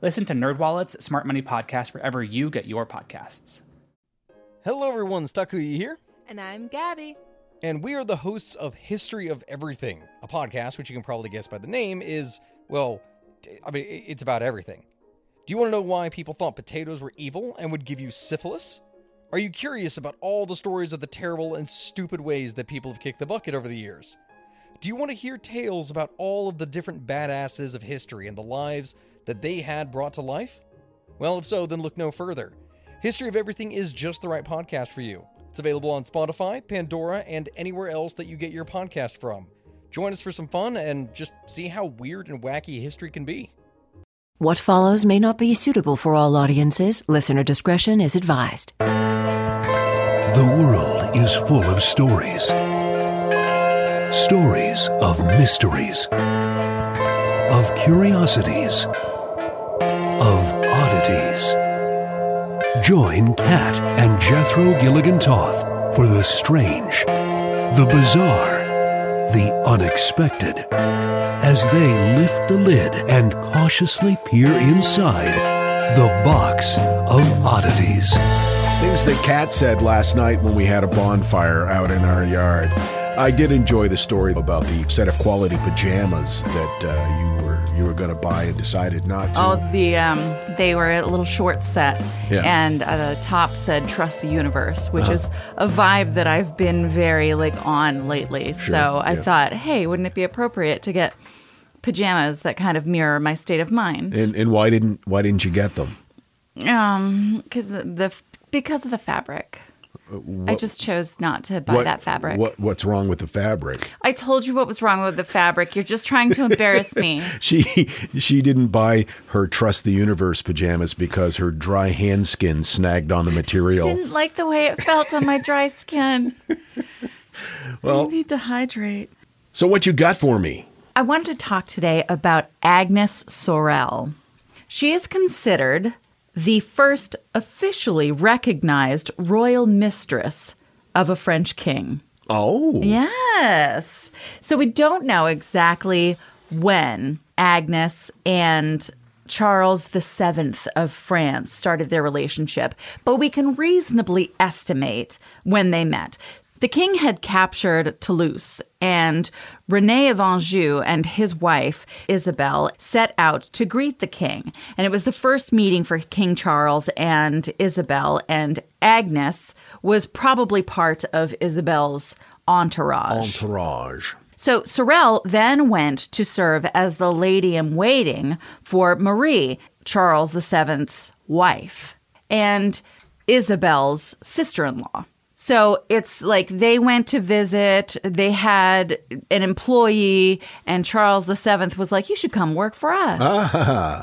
Listen to NerdWallet's Smart Money Podcast wherever you get your podcasts. Hello, everyone. Stakuyi here. And I'm Gabby. And we are the hosts of History of Everything, a podcast which you can probably guess by the name is, well, I mean, it's about everything. Do you want to know why people thought potatoes were evil and would give you syphilis? Are you curious about all the stories of the terrible and stupid ways that people have kicked the bucket over the years? Do you want to hear tales about all of the different badasses of history and the lives that they had brought to life? Well, if so, then look no further. History of Everything is just the right podcast for you. It's available on Spotify, Pandora, and anywhere else that you get your podcast from. Join us for some fun and just see how weird and wacky history can be. What follows may not be suitable for all audiences. Listener discretion is advised. The world is full of stories. Stories of mysteries, of curiosities, of oddities. Join Kat and Jethro Gilligan Toth for the strange, the bizarre, the unexpected as they lift the lid and cautiously peer inside the box of oddities. Things that Kat said last night when we had a bonfire out in our yard. I did enjoy the story about the set of quality pajamas that uh, you were you were going to buy and decided not to. Oh, the um, they were a little short set, Yeah. and uh, the top said "Trust the Universe," which Uh-huh. is a vibe that I've been very like on lately. so I yeah. thought, hey, wouldn't it be appropriate to get pajamas that kind of mirror my state of mind? and and why didn't why didn't you get them? Um, because the, the because of the fabric. I just chose not to buy that fabric. What what's wrong with the fabric? I told you what was wrong with the fabric. You're just trying to embarrass me. She she didn't buy her trust the universe pajamas because her dry hand skin snagged on the material. I didn't like the way it felt on my dry skin. I well, need to hydrate. so what you got for me? I wanted to talk today about Agnes Sorel. She is considered the first officially recognized royal mistress of a French king. Oh, Yes. So we don't know exactly when Agnes and Charles VII of France started their relationship, but we can reasonably estimate when they met. The king had captured Toulouse, and Rene of Anjou and his wife, Isabel, set out to greet the king. And it was the first meeting for King Charles and Isabel, and Agnes was probably part of Isabel's entourage. entourage. So Sorel then went to serve as the lady in waiting for Marie, Charles VII's wife, and Isabel's sister in law. So it's like they went to visit, they had an employee, and Charles VII was like, You should come work for us.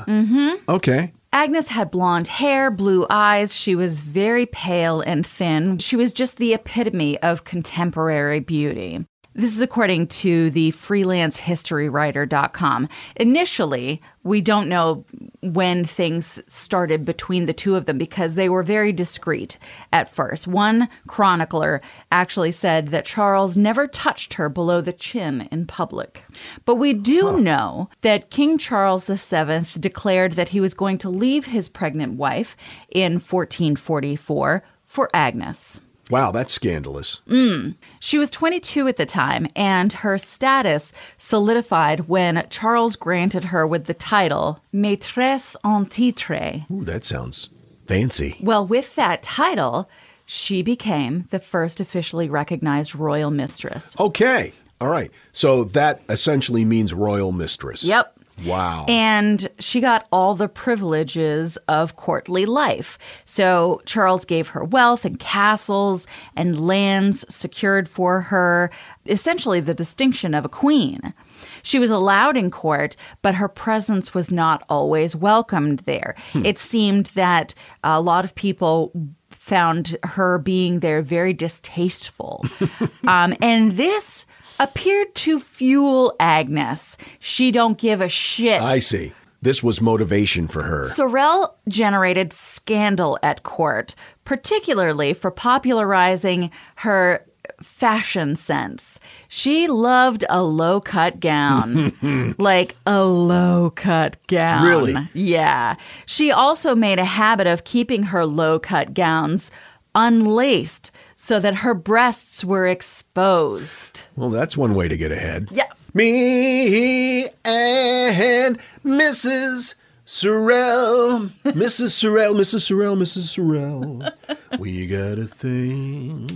mm-hmm Okay. Agnes had blonde hair, blue eyes. She was very pale and thin. She was just the epitome of contemporary beauty. This is according to the freelancehistorywriter.com. Initially, we don't know when things started between the two of them because they were very discreet at first. One chronicler actually said that Charles never touched her below the chin in public. But we do know that King Charles VII declared that he was going to leave his pregnant wife in 1444 for Agnes. Wow, that's scandalous. Mm. She was 22 at the time, and her status solidified when Charles granted her with the title Maîtresse en titre. Ooh, that sounds fancy. Well, with that title, she became the first officially recognized royal mistress. Okay. All right. So that essentially means royal mistress. Yep. Wow. And she got all the privileges of courtly life. So Charles gave her wealth and castles and lands secured for her, essentially the distinction of a queen. She was allowed in court, but her presence was not always welcomed there. It seemed that a lot of people found her being there very distasteful. um, and this appeared to fuel Agnes. She don't give a shit. I see. This was motivation for her. Sorel generated scandal at court, particularly for popularizing her fashion sense. She loved a low cut gown, like a low cut gown. Really? Yeah. She also made a habit of keeping her low cut gowns unlaced so that her breasts were exposed. Well, that's one way to get ahead. Yeah. Me and Mrs. Sorel, Mrs. Sorel, Mrs. Sorel, Mrs. Sorel. We got a thing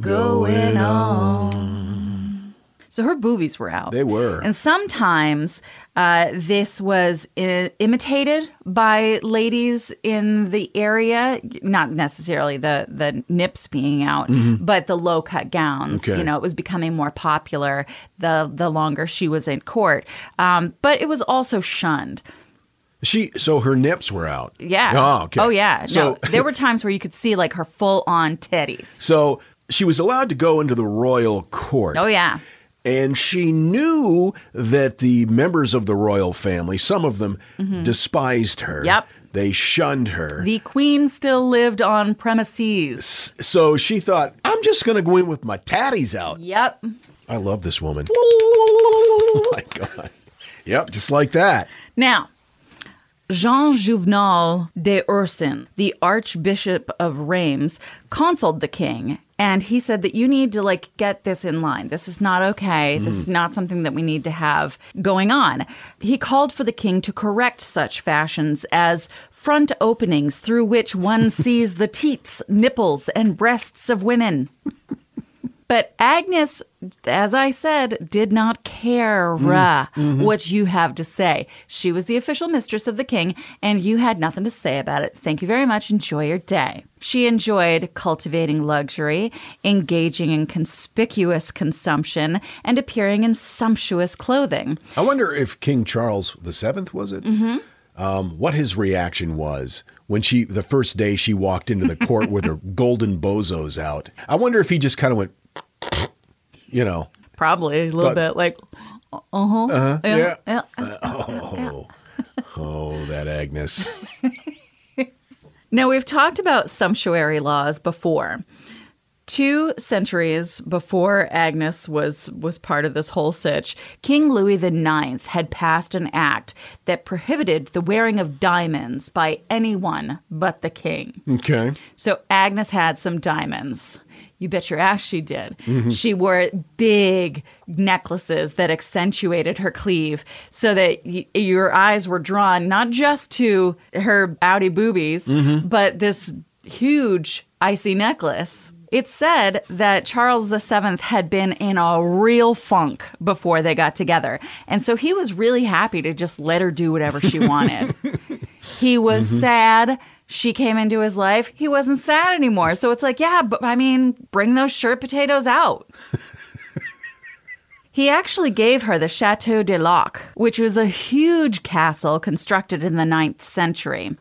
going on. So her boobies were out. They were. And sometimes uh, this was I- imitated by ladies in the area, not necessarily the, the nips being out, but the low cut gowns. Mm-hmm. Okay. You know, it was becoming more popular the, the longer she was in court. Um, but it was also shunned. She so her nips were out. Yeah. Oh, okay. Oh, yeah. So no, there were times where you could see like her full on titties. so she was allowed to go into the royal court. Oh, yeah. And she knew that the members of the royal family, some of them, despised her. Mm-hmm. Yep. They shunned her. The queen still lived on premises. so she thought, I'm just going to go in with my tatties out. Yep. I love this woman. oh my God. Yep, just like that. Now, Jean Juvenal de Ursin, the Archbishop of Reims, consulted the king and he said that you need to like get this in line. This is not okay. This is hmm. not something that we need to have going on. He called for the king to correct such fashions as front openings through which one sees the teats, nipples, and breasts of women. But Agnes, as I said, did not care uh, what you have to say. She was the official mistress of the king, and you had nothing to say about it. Thank you very much. Enjoy your day. She enjoyed cultivating luxury, engaging in conspicuous consumption, and appearing in sumptuous clothing. I wonder if King Charles VII was it? Mm-hmm. Um, what his reaction was when she the first day she walked into the court with her golden bozos out. I wonder if he just kind of went, you know, Probably a little Thought- bit like, uh huh. uh, yeah. yeah. Oh, oh, that Agnes. Now, we've talked about sumptuary laws before. Two centuries before Agnes was was part of this whole sitch, King Louis IX had passed an act that prohibited the wearing of diamonds by anyone but the king. Okay. So Agnes had some diamonds. You bet your ass she did. Mm-hmm. She wore big necklaces that accentuated her cleave so that y- your eyes were drawn not just to her outy boobies, mm-hmm. but this huge icy necklace. It said that Charles VII had been in a real funk before they got together. And so he was really happy to just let her do whatever she wanted. He was mm-hmm. sad. She came into his life. He wasn't sad anymore. So it's like, yeah, but I mean, bring those shirt potatoes out. he actually gave her the Chateau de Lac, which was a huge castle constructed in the 9th century.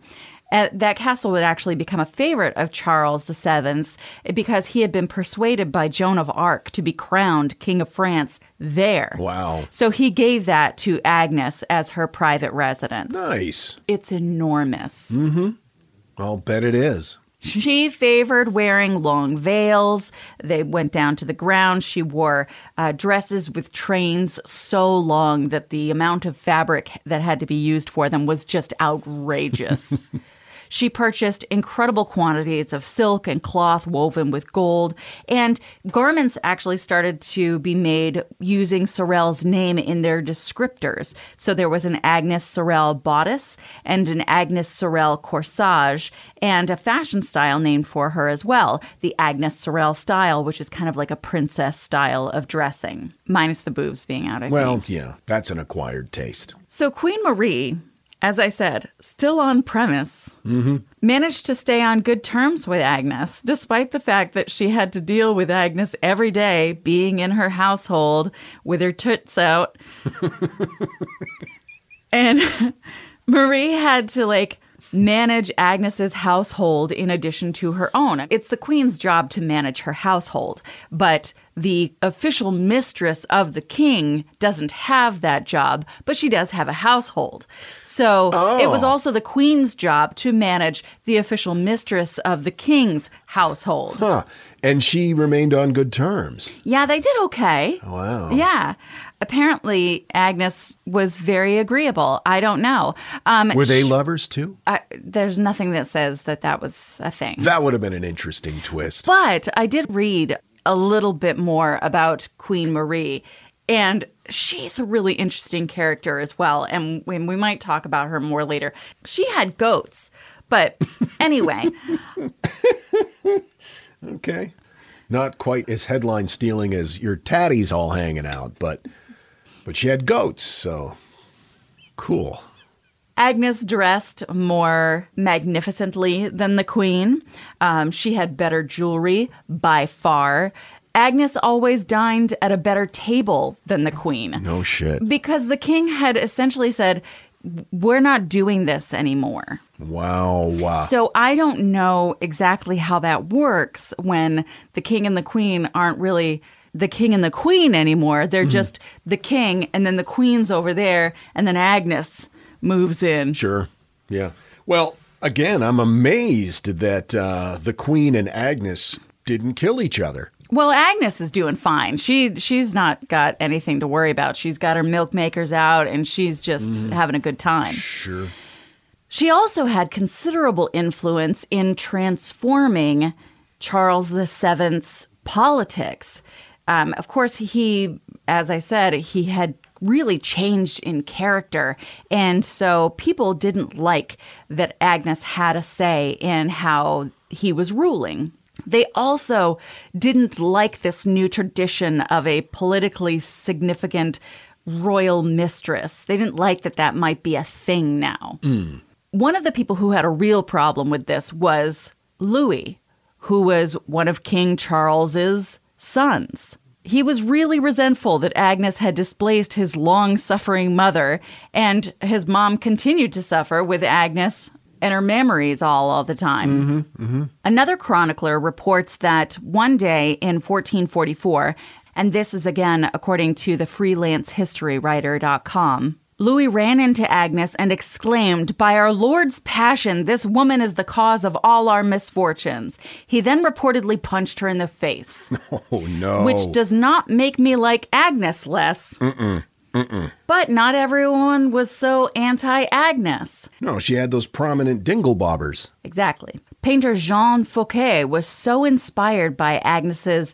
Uh, that castle would actually become a favorite of Charles VII's because he had been persuaded by Joan of Arc to be crowned King of France there. Wow. So he gave that to Agnes as her private residence. Nice. It's enormous. I'll bet it is. She favored wearing long veils. They went down to the ground. She wore uh, dresses with trains so long that the amount of fabric that had to be used for them was just outrageous. She purchased incredible quantities of silk and cloth woven with gold, and garments actually started to be made using Sorel's name in their descriptors. So there was an Agnes Sorel bodice and an Agnes Sorel corsage, and a fashion style named for her as well, the Agnes Sorel style, which is kind of like a princess style of dressing, minus the boobs being out. I Well, think. yeah, that's an acquired taste. So Queen Marie, as I said, still on premise, mm-hmm. managed to stay on good terms with Agnes, despite the fact that she had to deal with Agnes every day, being in her household with her toots out. and Marie had to like manage Agnes's household in addition to her own. It's the queen's job to manage her household, but the official mistress of the king doesn't have that job, but she does have a household. So it was oh. also the queen's job to manage the official mistress of the king's household. Huh. And she remained on good terms. Yeah, they did okay. Wow. Yeah. Apparently, Agnes was very agreeable. I don't know. Um, Were they sh- lovers too? I, there's nothing that says that that was a thing. That would have been an interesting twist. But I did read a little bit more about Queen Marie, and she's a really interesting character as well. And when we might talk about her more later, she had goats. But anyway, Okay. Not quite as headline stealing as your tatties all hanging out, but but she had goats, so cool. Agnes dressed more magnificently than the queen. Um, she had better jewelry by far. Agnes always dined at a better table than the queen. No shit. Because the king had essentially said, We're not doing this anymore. Wow, wow. So I don't know exactly how that works when the king and the queen aren't really the king and the queen anymore. They're just the king and then the queen's over there and then Agnes moves in. Sure. Yeah. Well, again, I'm amazed that uh, the Queen and Agnes didn't kill each other. Well, Agnes is doing fine. She she's not got anything to worry about. She's got her milk makers out and she's just having a good time. Sure. She also had considerable influence in transforming Charles VII's politics. Um, of course, he, as I said, he had really changed in character. And so people didn't like that Agnes had a say in how he was ruling. They also didn't like this new tradition of a politically significant royal mistress. They didn't like that that might be a thing now. One of the people who had a real problem with this was Louis, who was one of King Charles's sons. He was really resentful that Agnes had displaced his long suffering mother, and his mom continued to suffer with Agnes and her memories all, all the time. Mm-hmm, mm-hmm. Another chronicler reports that one day in 1444, and this is again according to the freelancehistorywriter.com, Louis ran into Agnes and exclaimed, By our Lord's passion, this woman is the cause of all our misfortunes. He then reportedly punched her in the face, Oh no. which does not make me like Agnes less. But not everyone was so anti Agnes. no, she had those prominent dingle bobbers. Exactly. Painter Jean Fouquet was so inspired by Agnes's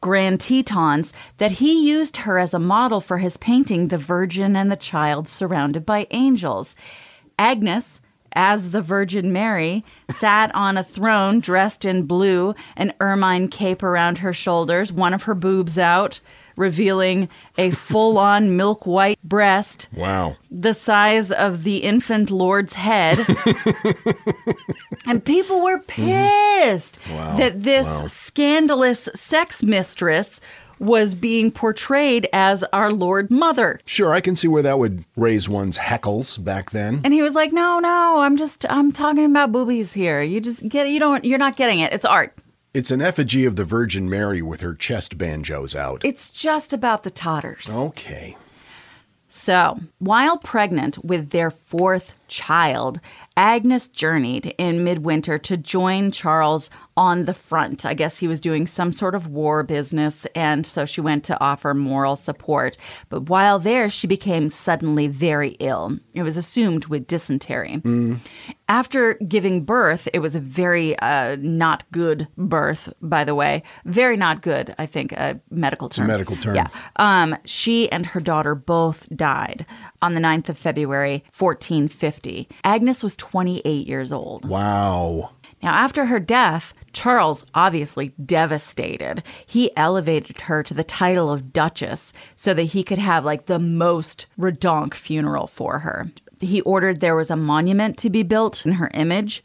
Grand Tetons that he used her as a model for his painting The Virgin and the Child Surrounded by Angels. Agnes, as the Virgin Mary, sat on a throne dressed in blue, an ermine cape around her shoulders, one of her boobs out, revealing a full on milk white breast Wow. the size of the infant Lord's head. and people were pissed mm-hmm. that this scandalous sex mistress was being portrayed as our Lord Mother. Sure, I can see where that would raise one's heckles back then. And he was like, "No, no, I'm just I'm talking about boobies here. You just get you don't you're not getting it. It's art. It's an effigy of the Virgin Mary with her chest banjos out. It's just about the totters." Okay. So, while pregnant with their fourth child, Agnes journeyed in midwinter to join Charles on the front. I guess he was doing some sort of war business, and so she went to offer moral support. But while there, she became suddenly very ill. It was assumed with dysentery. After giving birth, it was a very uh, not good birth, by the way. Very not good, I think, a medical term. medical term. Yeah. Um, she and her daughter both died on the 9th of February, 1450. Agnes was 28 years old. Wow. Now, after her death, Charles, obviously devastated, he elevated her to the title of Duchess so that he could have like the most redonk funeral for her. he ordered there was a monument to be built in her image.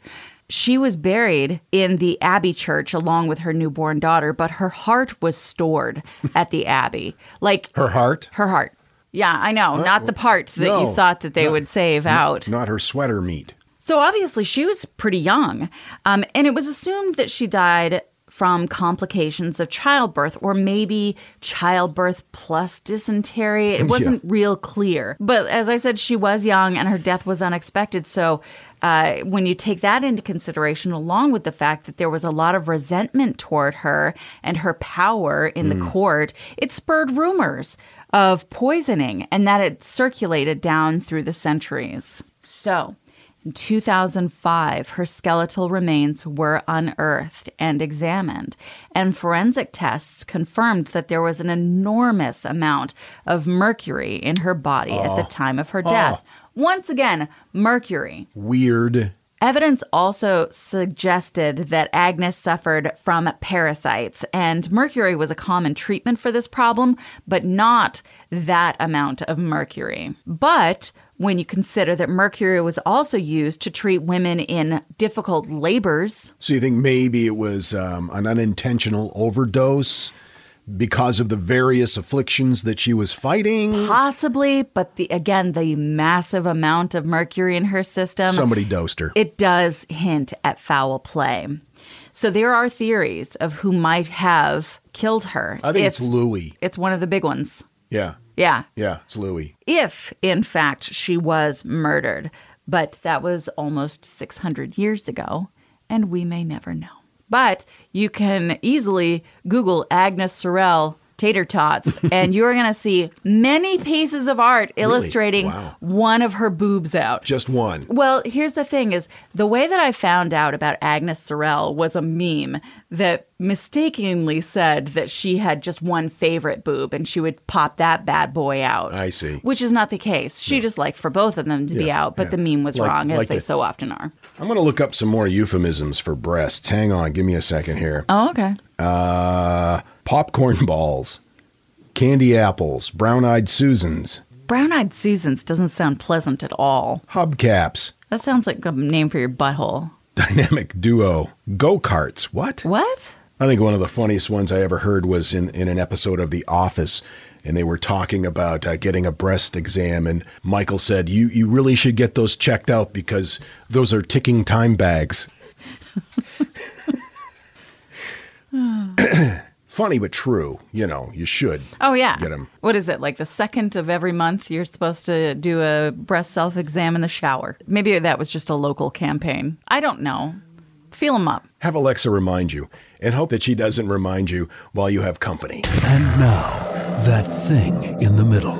She was buried in the Abbey church along with her newborn daughter, but her heart was stored at the Abbey. Like Her heart? her heart. Yeah, I know. not the part that no, you thought that they would save out. Not her sweater meat. So obviously, she was pretty young. Um, and it was assumed that she died from complications of childbirth or maybe childbirth plus dysentery. It wasn't real clear. But as I said, she was young and her death was unexpected. So uh, when you take that into consideration, along with the fact that there was a lot of resentment toward her and her power in the court, it spurred rumors of poisoning and that it circulated down through the centuries. So, in 2005, her skeletal remains were unearthed and examined, and forensic tests confirmed that there was an enormous amount of mercury in her body at the ah. time of her death. Ah. Once again, mercury. Weird. Evidence also suggested that Agnes suffered from parasites, and mercury was a common treatment for this problem, but not that amount of mercury. But when you consider that mercury was also used to treat women in difficult labors, So you think maybe it was um, an unintentional overdose because of the various afflictions that she was fighting? possibly, but the again, the massive amount of mercury in her system. Somebody dosed her. it does hint at foul play. So there are theories of who might have killed her. I think it's Louis. It's one of the big ones. Yeah. Yeah. Yeah, it's Louis. If, in fact, she was murdered. But that was almost 600 years ago, and we may never know. But you can easily Google Agnes Sorel tater tots, and you're going to see many pieces of art illustrating Wow. one of her boobs out. Just one. Well, here's the thing is the way that I found out about Agnes Sorel was a meme that mistakenly said that she had just one favorite boob and she would pop that bad boy out. I see. Which is not the case. She just liked for both of them to be out, but yeah. the meme was Like- wrong, as they the- so often are. I'm going to look up some more euphemisms for breasts. Hang on, give me a second here. Oh, okay. Uh, popcorn balls, candy apples, brown eyed Susans, Brown Eyed Susans doesn't sound pleasant at all. hubcaps, That sounds like a name for your butthole. Dynamic duo, go karts. What? What? I think one of the funniest ones I ever heard was in, in an episode of The Office, and they were talking about uh, getting a breast exam, and Michael said, "You you really should get those checked out because those are ticking time bags." Funny but true. You know, you should. Oh yeah. Get 'em. What is it? Like the second of every month you're supposed to do a breast self-exam in the shower. Maybe that was just a local campaign. I don't know. Feel them up. Have Alexa remind you, and hope that she doesn't remind you while you have company. And now, that thing in the middle.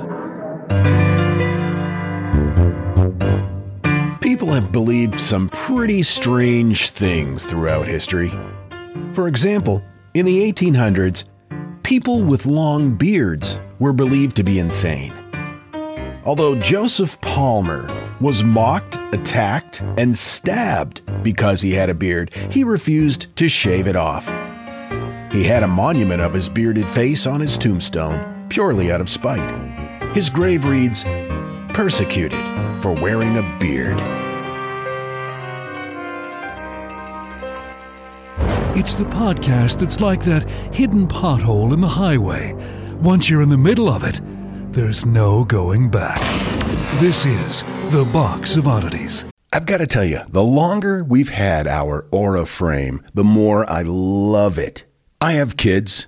People have believed some pretty strange things throughout history. For example, in the 1800s, people with long beards were believed to be insane. Although Joseph Palmer was mocked, attacked, and stabbed because he had a beard, he refused to shave it off. He had a monument of his bearded face on his tombstone, purely out of spite. His grave reads, Persecuted for wearing a beard. It's the podcast that's like that hidden pothole in the highway. Once you're in the middle of it, there's no going back. This is The Box of Oddities. I've got to tell you, the longer we've had our Aura frame, the more I love it. I have kids,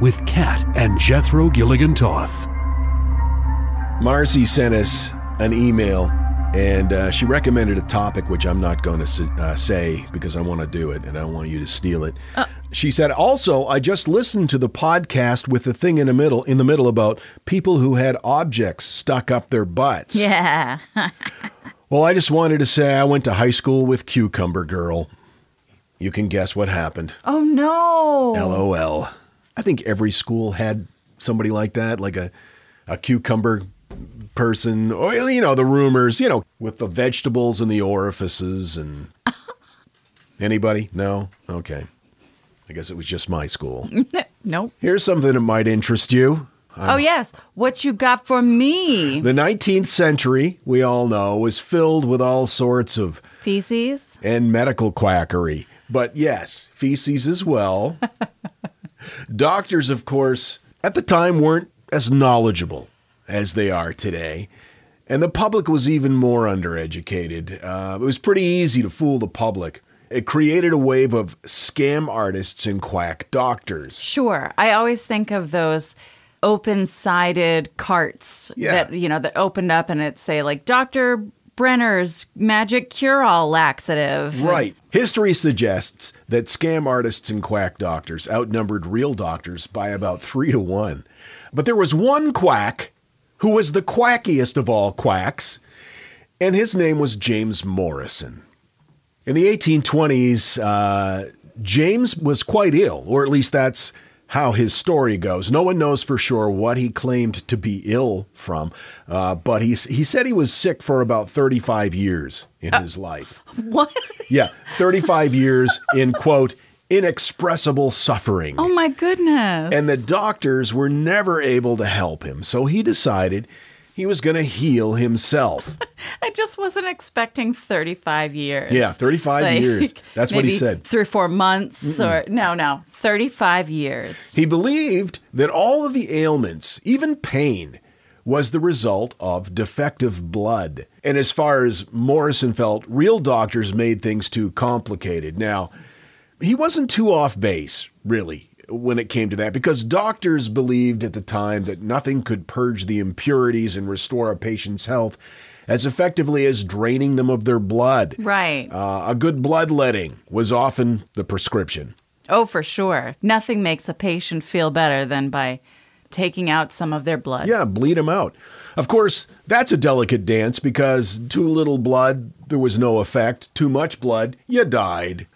with Kat and Jethro Gilligan Toth. Marcy sent us an email and uh, she recommended a topic which I'm not going to uh, say because I want to do it and I don't want you to steal it. She said, "Also, I just listened to the podcast with the thing in the middle in the middle about people who had objects stuck up their butts." Yeah. Well, I just wanted to say I went to high school with Cucumber Girl. You can guess what happened. oh no. LOL. I think every school had somebody like that, like a a cucumber person, or you know, the rumors, you know, with the vegetables and the orifices and anybody? No? Okay. I guess it was just my school. Nope. Here's something that might interest you. Oh yes. What you got for me? The 19th century, we all know, was filled with all sorts of Feces? and medical quackery. But yes, feces as well. Doctors, of course, at the time weren't as knowledgeable as they are today. And the public was even more undereducated. Uh, it was pretty easy to fool the public. It created a wave of scam artists and quack doctors. Sure. I always think of those open-sided carts Yeah. that you know that opened up and it say like Dr. Brenner's magic cure-all laxative. Right. History suggests that scam artists and quack doctors outnumbered real doctors by about three to one. But there was one quack who was the quackiest of all quacks, and his name was James Morrison. In the 1820s, uh, James was quite ill, or at least that's how his story goes. No one knows for sure what he claimed to be ill from, uh, but he, he said he was sick for about 35 years in his life. What? Yeah, 35 years in quote inexpressible suffering. Oh my goodness. And the doctors were never able to help him. So he decided he was going to heal himself. I just wasn't expecting 35 years. Yeah, 35 years. That's what he said. Three or four months or no, no, 35 years. He believed that all of the ailments, even pain, was the result of defective blood. And as far as Morrison felt, real doctors made things too complicated. Now, he wasn't too off base, really, when it came to that, because doctors believed at the time that nothing could purge the impurities and restore a patient's health as effectively as draining them of their blood. Right. Uh, a good bloodletting was often the prescription. Oh, for sure. Nothing makes a patient feel better than by taking out some of their blood. Yeah, bleed them out. Of course, that's a delicate dance because too little blood, there was no effect. Too much blood, you died.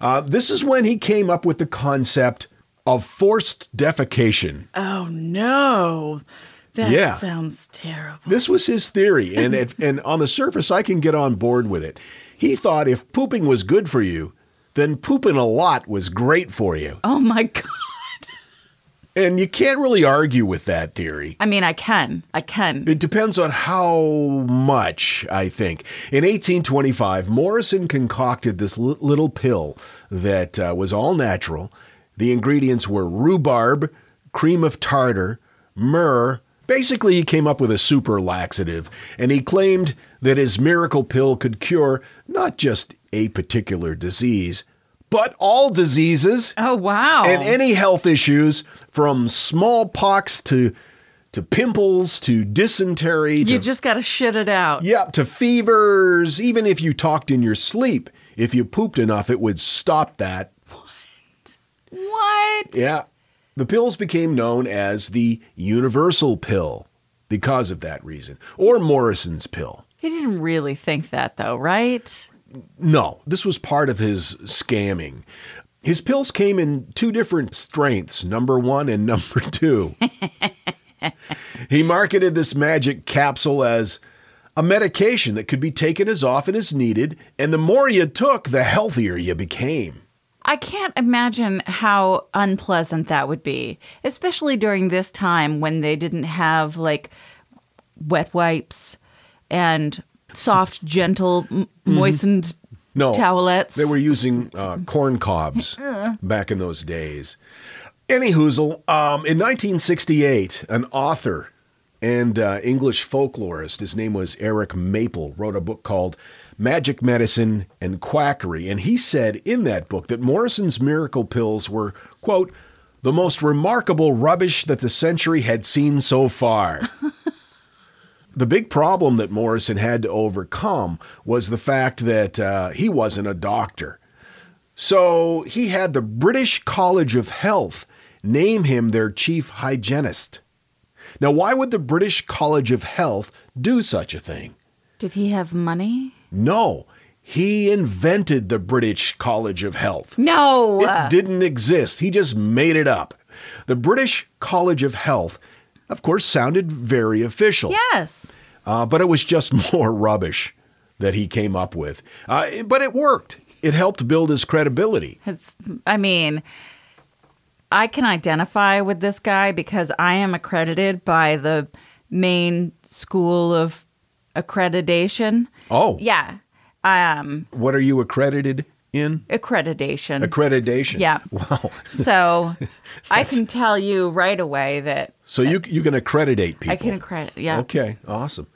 Uh, this is when he came up with the concept of forced defecation. Oh no. That Yeah. sounds terrible. This was his theory, and if, and on the surface, I can get on board with it. He thought if pooping was good for you, then pooping a lot was great for you, Oh my god. and you can't really argue with that theory. I mean, I can. I can. It depends on how much, I think. In 1825, Morrison concocted this li- little pill that uh, was all natural. The ingredients were rhubarb, cream of tartar, myrrh. Basically, he came up with a super laxative, and he claimed that his miracle pill could cure not just a particular disease, but all diseases oh wow. and any health issues from smallpox to to pimples to dysentery to you just got to shit it out. yeah to fevers even if you talked in your sleep if you pooped enough it would stop that What? yeah the pills became known as the universal pill because of that reason or morrison's pill He didn't really think that though, right? No, this was part of his scamming. His pills came in two different strengths, number one and number two. he marketed this magic capsule as a medication that could be taken as often as needed, and the more you took, the healthier you became. I can't imagine how unpleasant that would be, especially during this time when they didn't have like wet wipes and soft, gentle, m- moistened No, towelettes. They were using uh, corn cobs back in those days. Any hoozle, um, in 1968, an author and uh, English folklorist, his name was Eric Maple, wrote a book called Magic Medicine and Quackery. And he said in that book that Morrison's miracle pills were, quote, the most remarkable rubbish that the century had seen so far. The big problem that Morrison had to overcome was the fact that uh, he wasn't a doctor. So he had the British College of Health name him their chief hygienist. Now, why would the British College of Health do such a thing? Did he have money? No, he invented the British College of Health. No. It didn't exist. He just made it up. The British College of Health, of course, sounded very official. yes. Uh, but it was just more rubbish that he came up with. Uh, but it worked. It helped build his credibility. It's I mean, I can identify with this guy because I am accredited by the main School of Accreditation. Oh, Yeah. Um What are you accredited in? accreditation. Accreditation. Yeah. Wow. so I can tell you right away that So you you can accreditate people. I can accredit. Yeah. Okay, awesome.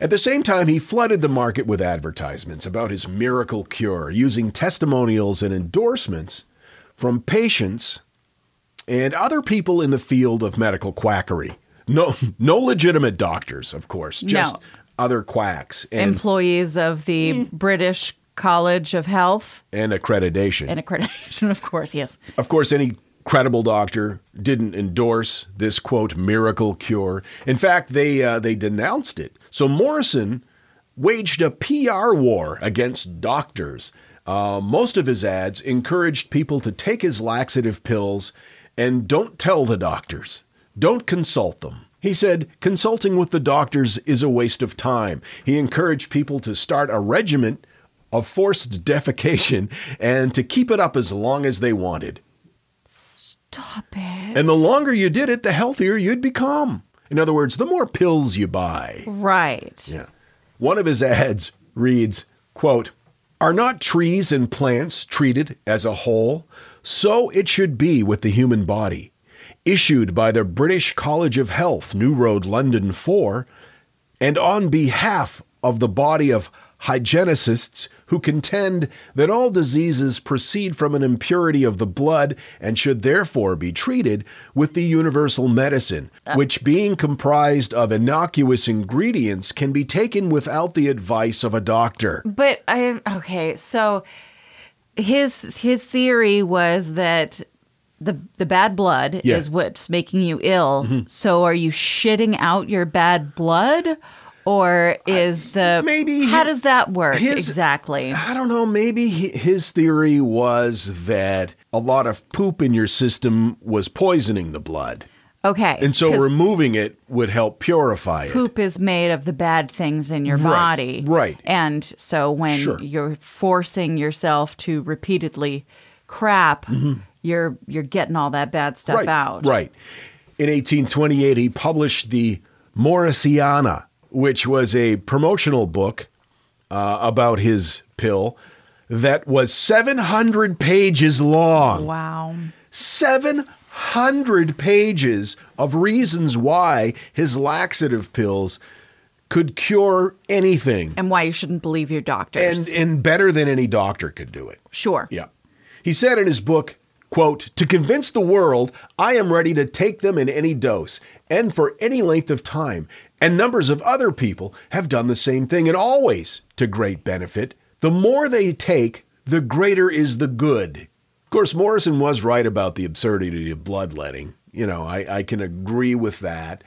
At the same time, he flooded the market with advertisements about his miracle cure, using testimonials and endorsements from patients and other people in the field of medical quackery. No, no legitimate doctors, of course, just No. Other quacks and, Employees of the British College of Health and accreditation. and accreditation, of course, yes. Of course, any credible doctor didn't endorse this quote miracle cure. In fact, they uh, they denounced it. So Morrison waged a PR war against doctors. Uh, most of his ads encouraged people to take his laxative pills and don't tell the doctors. Don't consult them. He said consulting with the doctors is a waste of time. He encouraged people to start a regimen of forced defecation and to keep it up as long as they wanted. Stop it. And the longer you did it, the healthier you'd become. In other words, the more pills you buy. right. Yeah. One of his ads reads, quote, Are not trees and plants treated as a whole? So it should be with the human body. Issued by the British College of Health, New Road, London 4, and on behalf of the body of hygienicists who contend that all diseases proceed from an impurity of the blood and should therefore be treated with the universal medicine, uh. which being comprised of innocuous ingredients can be taken without the advice of a doctor. But I okay, so his his theory was that the the bad blood Yeah. Mm-hmm. is what's making you ill. So are you shitting out your bad blood? Or is the maybe how does that work his- exactly? I don't know. Maybe he- his theory was that a lot of poop in your system was poisoning the blood. Okay, And so removing it would help purify it. poop is made of the bad things in your Right, body, right. And so when Sure. you're forcing yourself to repeatedly crap, you're you're getting all that bad stuff right, out. Right. In 1828, he published the Morrisiana, which was a promotional book uh, about his pill that was 700 pages long. Wow. 700 pages of reasons why his laxative pills could cure anything and why you shouldn't believe your doctors. and and better than any doctor could do it. sure. Yeah. He said in his book, quote, "To convince the world, I am ready to take them in any dose and for any length of time, and numbers of other people have done the same thing and always to great benefit. The more they take, the greater is the good." Of course, Morrison was right about the absurdity of bloodletting. You know, I, I can agree with that.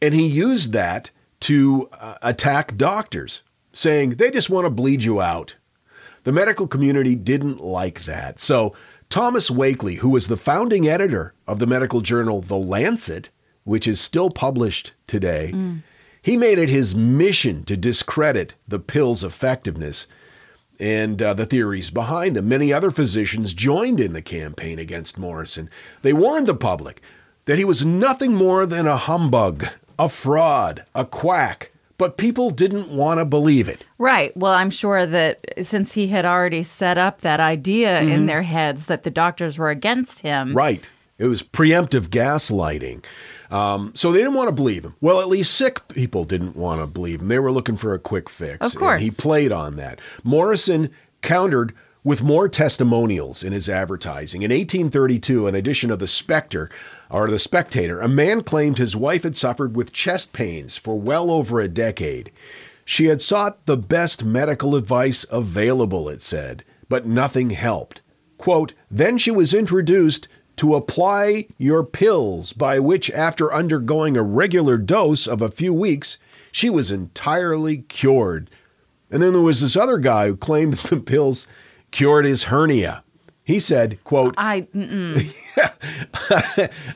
And he used that to uh, attack doctors, saying they just want to bleed you out. The medical community didn't like that. So, Thomas Wakley, who was the founding editor of the medical journal The Lancet, which is still published today, he made it his mission to discredit the pill's effectiveness and uh, the theories behind them. Many other physicians joined in the campaign against Morrison. They warned the public that he was nothing more than a humbug, a fraud, a quack, but people didn't want to believe it. Right. Well, I'm sure that since he had already set up that idea in their heads that the doctors were against him. Mm-hmm. Right. It was preemptive gaslighting. Um, so they didn't want to believe him. Well, at least sick people didn't want to believe him. They were looking for a quick fix. Of course. And he played on that. Morrison countered with more testimonials in his advertising. In 1832, an edition of the Spectre, or the Spectator, a man claimed his wife had suffered with chest pains for well over a decade. She had sought the best medical advice available, it said, but nothing helped. Quote, then she was introduced to apply your pills, by which, after undergoing a regular dose of a few weeks, she was entirely cured. And then there was this other guy who claimed the pills cured his hernia. He said, quote, I.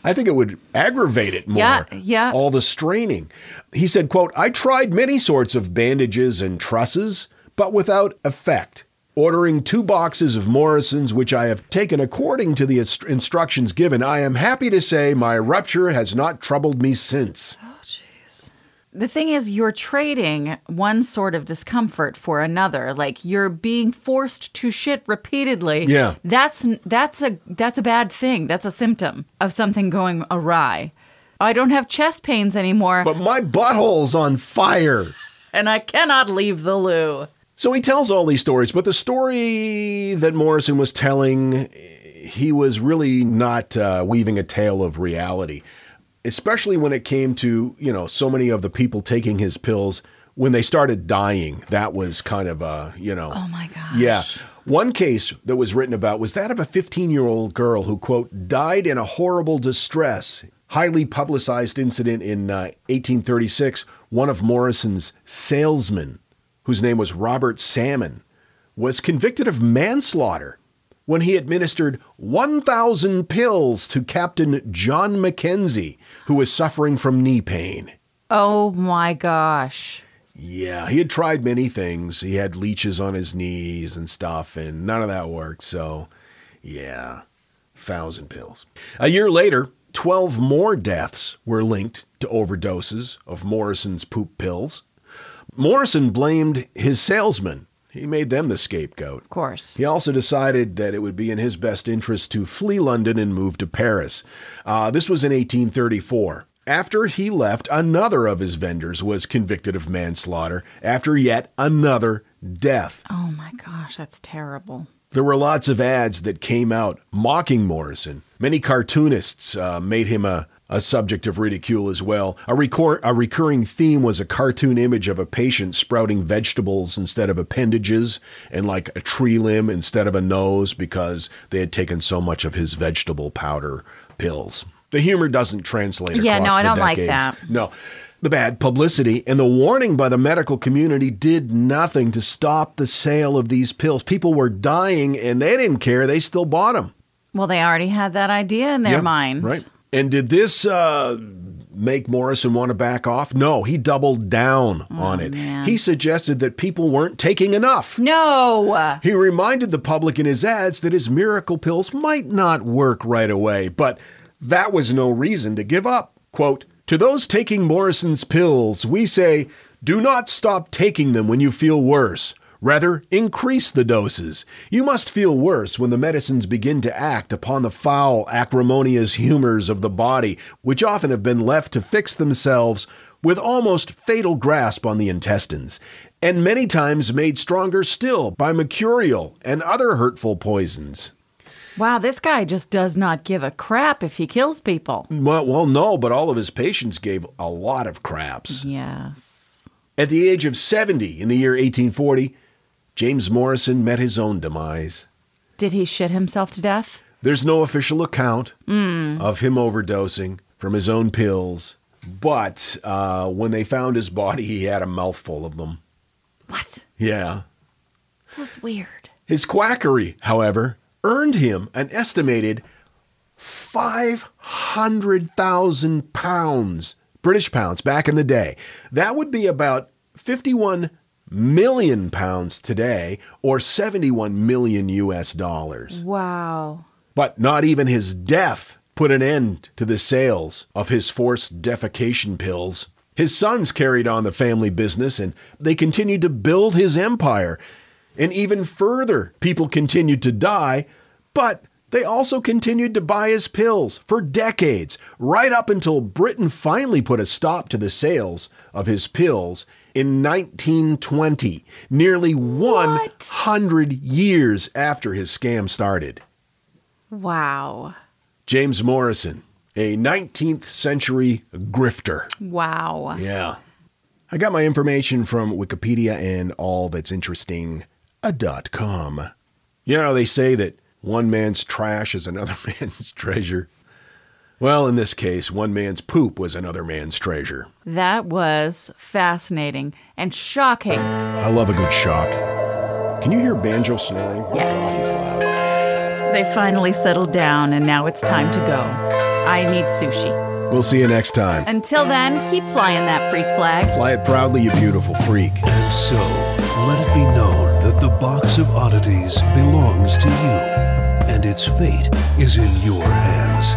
I think it would aggravate it more. Yeah, yeah. All the straining. He said, quote, I tried many sorts of bandages and trusses, but without effect. Ordering two boxes of Morrison's, which I have taken according to the instructions given, I am happy to say my rupture has not troubled me since. The thing is you're trading one sort of discomfort for another. Like you're being forced to shit repeatedly. Yeah. That's that's a that's a bad thing. That's a symptom of something going awry. I don't have chest pains anymore But my butthole's on fire. and I cannot leave the loo. So he tells all these stories, but the story that Morrison was telling, he was really not uh, weaving a tale of reality, especially when it came to, you know, so many of the people taking his pills when they started dying. That was kind of a, you know. Oh my gosh. Yeah. One case that was written about was that of a 15 year old girl who, quote, died in a horrible distress. Highly publicized incident in uh, 1836. One of Morrison's salesmen, whose name was Robert Salmon, was convicted of manslaughter when he administered 1,000 pills to Captain John Mackenzie, who was suffering from knee pain. Oh my gosh. Yeah, he had tried many things. He had leeches on his knees and stuff, and none of that worked. So, yeah, thousand pills. A year later, 12 more deaths were linked to overdoses of Morrison's poop pills. Morrison blamed his salesmen. He made them the scapegoat. Of course. He also decided that it would be in his best interest to flee London and move to Paris. Uh, this was in 1834. After he left, another of his vendors was convicted of manslaughter after yet another death. Oh my gosh, that's terrible. There were lots of ads that came out mocking Morrison. Many cartoonists uh, made him a, a subject of ridicule as well. A, recor- a recurring theme was a cartoon image of a patient sprouting vegetables instead of appendages and like a tree limb instead of a nose because they had taken so much of his vegetable powder pills. The humor doesn't translate Yeah, no, I don't like that. No. The bad publicity and the warning by the medical community did nothing to stop the sale of these pills. People were dying and they didn't care. They still bought them. Well, they already had that idea in their Yeah, mind. Right. And did this uh, make Morrison want to back off? No, he doubled down on it. Oh, man. He suggested that people weren't taking enough. No. He reminded the public in his ads that his miracle pills might not work right away, but that was no reason to give up. Quote, to those taking Morrison's pills, we say, do not stop taking them when you feel worse. Rather, increase the doses. You must feel worse when the medicines begin to act upon the foul, acrimonious humors of the body, which often have been left to fix themselves with almost fatal grasp on the intestines, and many times made stronger still by mercurial and other hurtful poisons. Wow, this guy just does not give a crap if he kills people. Well, well, no, but all of his patients gave a lot of craps. Yes. At the age of 70 in the year 1840, James Morrison met his own demise. Did he shit himself to death? There's no official account of him overdosing from his own pills, but uh, when they found his body, he had a mouthful of them. What? Yeah. That's weird. His quackery, however, earned him an estimated 500,000 pounds, British pounds, back in the day. That would be about 51 million pounds today, or 71 million US dollars. Wow. But not even his death put an end to the sales of his forced defecation pills. His sons carried on the family business and they continued to build his empire. And even further, people continued to die, but they also continued to buy his pills for decades, right up until Britain finally put a stop to the sales of his pills in 1920, nearly 100 years after his scam started. Wow. James Morrison, a 19th century grifter. Wow. Yeah. I got my information from Wikipedia and all that's interesting uh, dot com. You know, they say that one man's trash is another man's treasure. Well, in this case, one man's poop was another man's treasure. That was fascinating and shocking. I love a good shock. Can you hear banjo snoring? Yes. Oh, he's loud. They finally settled down and now it's time to go. I need sushi. We'll see you next time. Until then, keep flying that freak flag. Fly it proudly, you beautiful freak. And so, let it be known that the box of oddities belongs to you, and its fate is in your hands.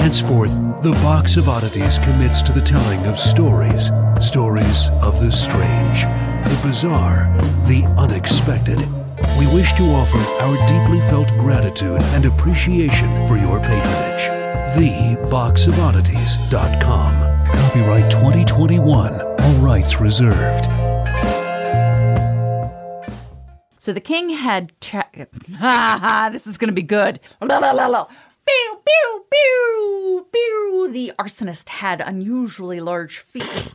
Henceforth, the Box of Oddities commits to the telling of stories. Stories of the strange, the bizarre, the unexpected. We wish to offer our deeply felt gratitude and appreciation for your patronage. TheBoxOfOddities.com. Copyright 2021. All rights reserved. So the king had. Tra- ha ha! This is going to be good. La, la, la. Pew, pew, pew, pew. The arsonist had unusually large feet.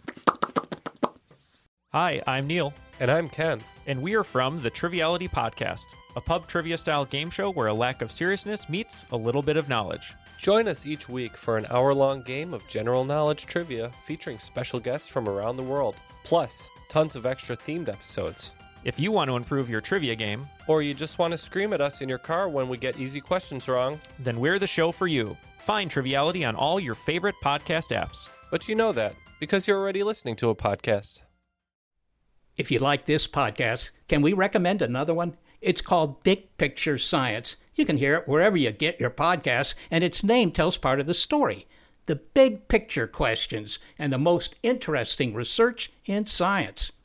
Hi, I'm Neil. And I'm Ken. And we are from the Triviality Podcast, a pub trivia style game show where a lack of seriousness meets a little bit of knowledge. Join us each week for an hour long game of general knowledge trivia featuring special guests from around the world, plus tons of extra themed episodes. If you want to improve your trivia game, Or you just want to scream at us in your car when we get easy questions wrong, then we're the show for you. Find Triviality on all your favorite podcast apps. but you know that because you're already listening to a podcast. If you like this podcast, can we recommend another one? It's called Big Picture Science. You can hear it wherever you get your podcasts, and its name tells part of the story the big picture questions and the most interesting research in science.